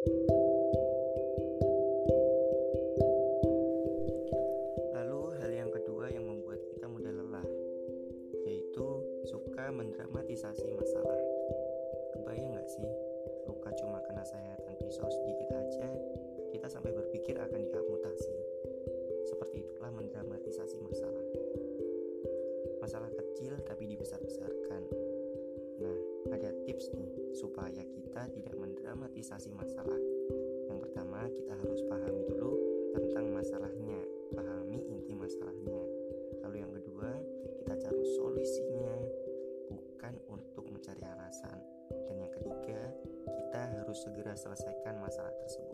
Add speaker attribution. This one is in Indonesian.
Speaker 1: Lalu hal yang kedua yang membuat kita mudah lelah Yaitu suka mendramatisasi masalah. Kebayang gak sih Luka cuma kena sayatan pisau sedikit aja Kita sampai berpikir akan diamputasi. Seperti itulah mendramatisasi masalah. Masalah kecil tapi dibesar-besarkan. Nah ada tips nih Supaya kita tidak mendramatisasi masalah Yang pertama kita harus pahami dulu tentang masalahnya pahami inti masalahnya. Lalu yang kedua, kita cari solusinya bukan untuk mencari alasan. Dan yang ketiga, kita harus segera selesaikan masalah tersebut